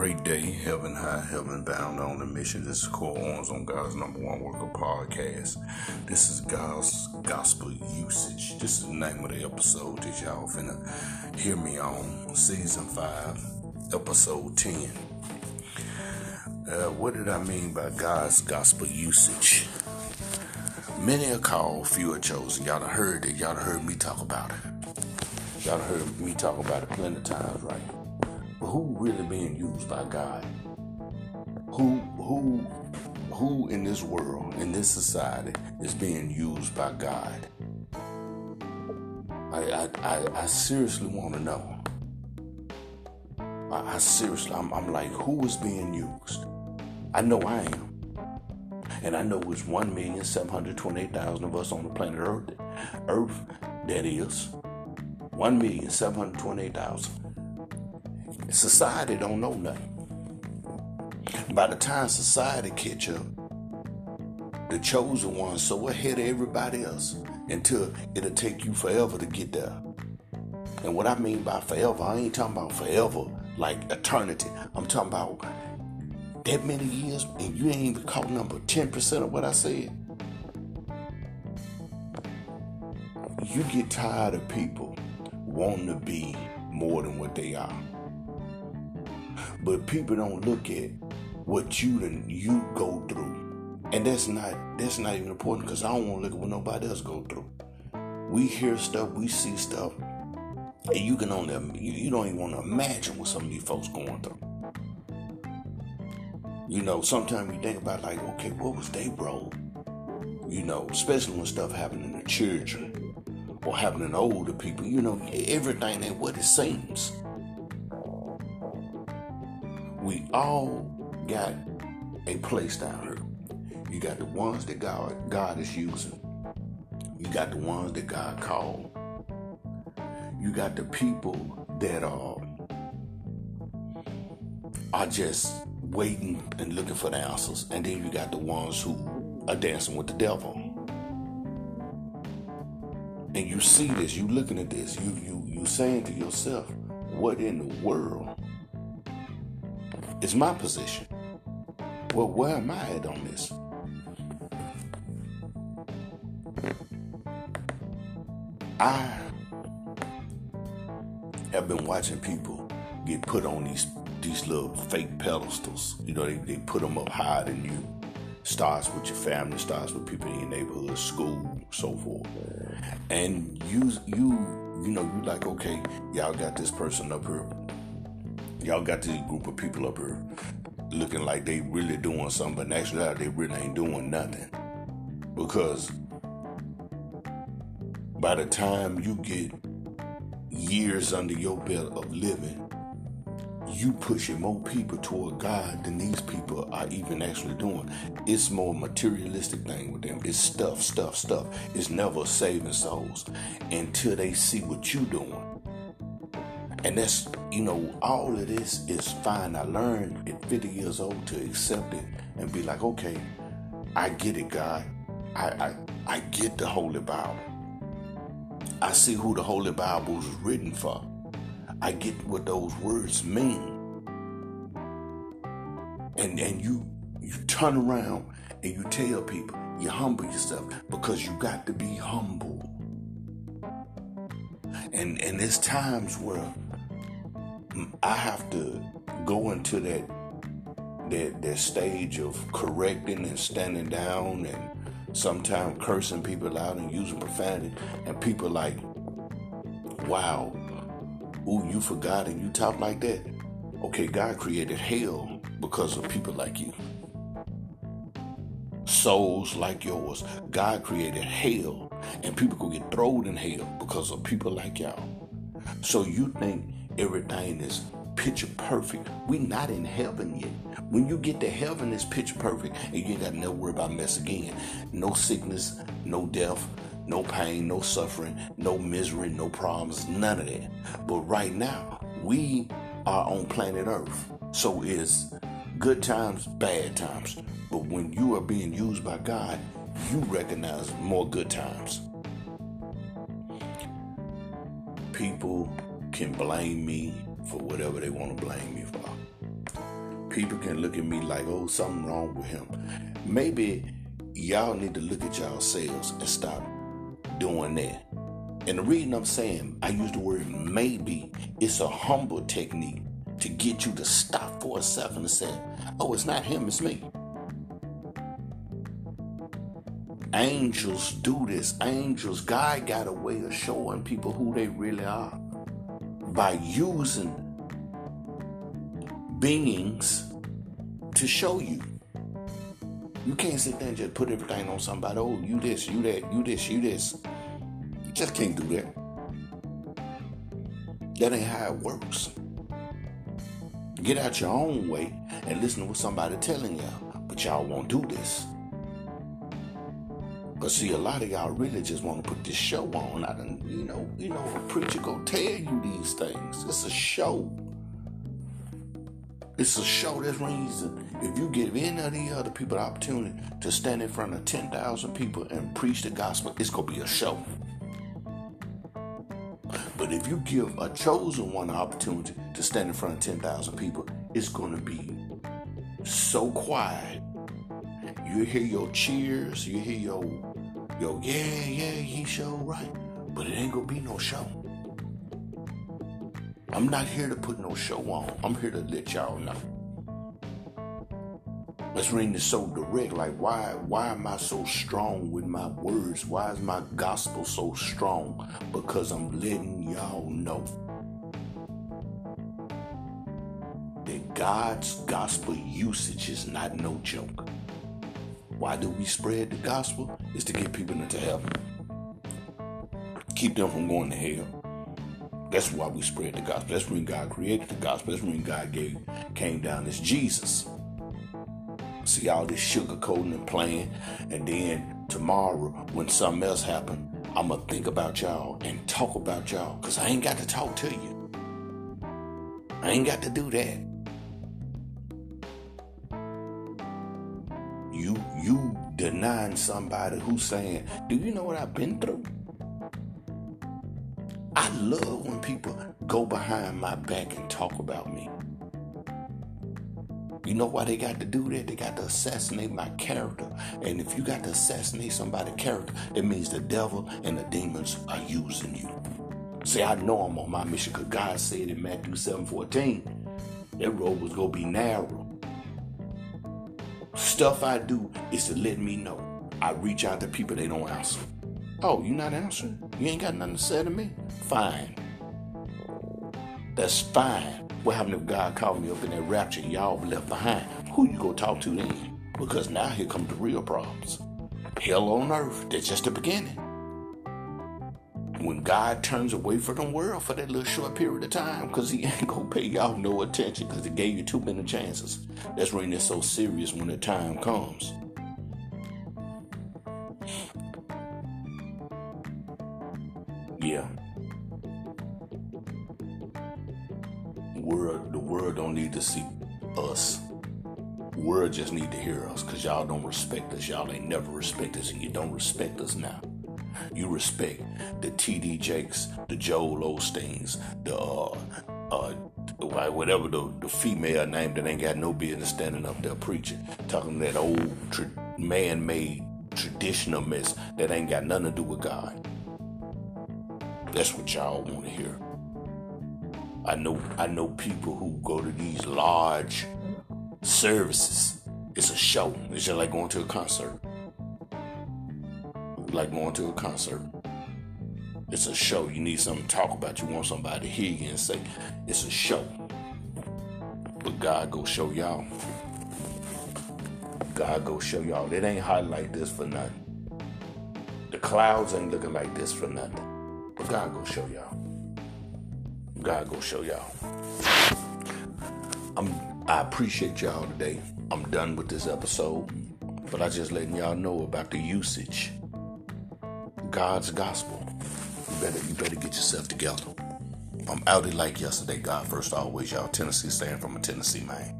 great day, heaven high, heaven bound on the mission. This is Core Arms on God's number one worker podcast. This is God's gospel usage. This is the name of the episode that y'all finna hear me on. Season 5, episode 10. Uh, what did I mean by God's gospel usage? Many are called, few are chosen. Y'all heard it. Y'all heard me talk about it. Y'all heard me talk about it plenty of times, right? Who really being used by God? Who who who in this world, in this society, is being used by God? I I, I, I seriously want to know. I, I seriously, I'm, I'm like, who is being used? I know I am. And I know it's 1,728,000 of us on the planet Earth. Earth, that is. 1,728,000. Society don't know nothing. By the time society catch up, the chosen one so ahead of everybody else until it'll take you forever to get there. And what I mean by forever, I ain't talking about forever like eternity. I'm talking about that many years and you ain't even caught number 10% of what I said. You get tired of people wanting to be more than what they are. But people don't look at what you you go through. And that's not that's not even important because I don't want to look at what nobody else go through. We hear stuff, we see stuff, and you can only you, you don't even want to imagine what some of these folks going through. You know, sometimes you think about like, okay, what was they role? You know, especially when stuff happening to children or happening to older people. You know, everything ain't what it seems we all got a place down here. You got the ones that God God is using. You got the ones that God called. You got the people that are are just waiting and looking for the answers. And then you got the ones who are dancing with the devil. And you see this, you looking at this, you you you saying to yourself, what in the world is my position. Well, where am I at on this? I have been watching people get put on these these little fake pedestals. You know, they, they put them up higher than you. Starts with your family, starts with people in your neighborhood, school, so forth. And you you you know, you like, okay, y'all got this person up here y'all got this group of people up here looking like they really doing something, but actually they really ain't doing nothing. Because by the time you get years under your belt of living, you pushing more people toward God than these people are even actually doing. It's more materialistic thing with them. It's stuff, stuff, stuff. It's never saving souls until they see what you doing. And that's, you know, all of this is fine. I learned at 50 years old to accept it and be like, okay, I get it, God. I, I, I get the Holy Bible. I see who the Holy Bible is written for. I get what those words mean. And and you you turn around and you tell people, you humble yourself because you got to be humble. And and there's times where I have to go into that that that stage of correcting and standing down and sometimes cursing people out and using profanity and people like wow ooh you forgot and you talk like that. Okay god created hell because of people like you. Souls like yours. God created hell and people could get thrown in hell because of people like y'all so you think everything is picture perfect. We not in heaven yet. When you get to heaven, it's picture perfect, and you ain't got to worry about mess again. No sickness, no death, no pain, no suffering, no misery, no problems, none of that. But right now, we are on planet Earth. So it's good times, bad times. But when you are being used by God, you recognize more good times. People can blame me for whatever they want to blame me for. people can look at me like, oh, something wrong with him. Maybe y'all need to look at yourselves and stop doing that. And the reason I'm saying I use the word maybe, it's a humble technique to get you to stop for a second and say, oh, it's not him, it's me. Angels do this. Angels, God got a way of showing people who they really are by using beings to show you. You can't sit there and just put everything on somebody. Oh, you this, you that, you this, you this. You just can't do that. That ain't how it works. Get out your own way and listen to what somebody telling y'all. But y'all won't do this. But see, a lot of y'all really just want to put this show on. I don't, you know, you know, a preacher go tell you these things. It's a show. It's a show. That's reason. If you give any of the other people the opportunity to stand in front of 10,000 people and preach the gospel, it's to be a show. But if you give a chosen one the opportunity to stand in front of 10,000 people, it's to be so quiet. You hear your cheers, you hear your, your yeah, yeah, he show right. But it ain't to be no show. I'm not here to put no show on. I'm here to let y'all know. Let's read this so direct. Like, why why am I so strong with my words? Why is my gospel so strong? Because I'm letting y'all know that God's gospel usage is not no joke. Why do we spread the gospel? Is to get people into heaven. Keep them from going to hell. That's why we spread the gospel. That's when God created the gospel. That's when God gave, came down as Jesus. See all this sugarcoating and playing, and then tomorrow when something else happens, I'm gonna think about y'all and talk about y'all, cause I ain't got to talk to you. I ain't got to do that. You you denying somebody who's saying, "Do you know what I've been through?" I love when people go behind my back and talk about me. You know why they got to do that? They got to assassinate my character. And if you got to assassinate somebody's character, it means the devil and the demons are using you. See, I know I'm on my mission because God said in Matthew 7 14, that road was going to be narrow. Stuff I do is to let me know. I reach out to people, they don't answer. Oh, you not answering? You ain't got nothing to say to me? Fine. That's fine. What happened if God called me up in that rapture and y'all left behind? Who you gonna talk to then? Because now here come the real problems. Hell on earth, that's just the beginning. When God turns away from the world for that little short period of time, because he ain't gonna pay y'all no attention because he gave you too many chances. That's when it's so serious when the time comes. Yeah. World, the world don't need to see us. World just need to hear us because y'all don't respect us. Y'all ain't never respect us, and you don't respect us now. You respect the T.D. Jakes, the Joel Osteens, the uh, uh, whatever the, the female name that ain't got no business standing up there preaching, talking that old tra- man-made traditional mess that ain't got nothing to do with God. That's what y'all want to hear. I know I know people who go to these large services. It's a show. It's just like going to a concert. Like going to a concert. It's a show. You need something to talk about. You want somebody to hear you and say, it's a show. But God go show y'all. God go show y'all. It ain't hot like this for nothing. The clouds ain't looking like this for nothing. But God go show y'all. God go show y'all. I'm I appreciate y'all today. I'm done with this episode. But I just letting y'all know about the usage. God's gospel. You better you better get yourself together. I'm outed like yesterday. God first always, y'all. Tennessee stand from a Tennessee man.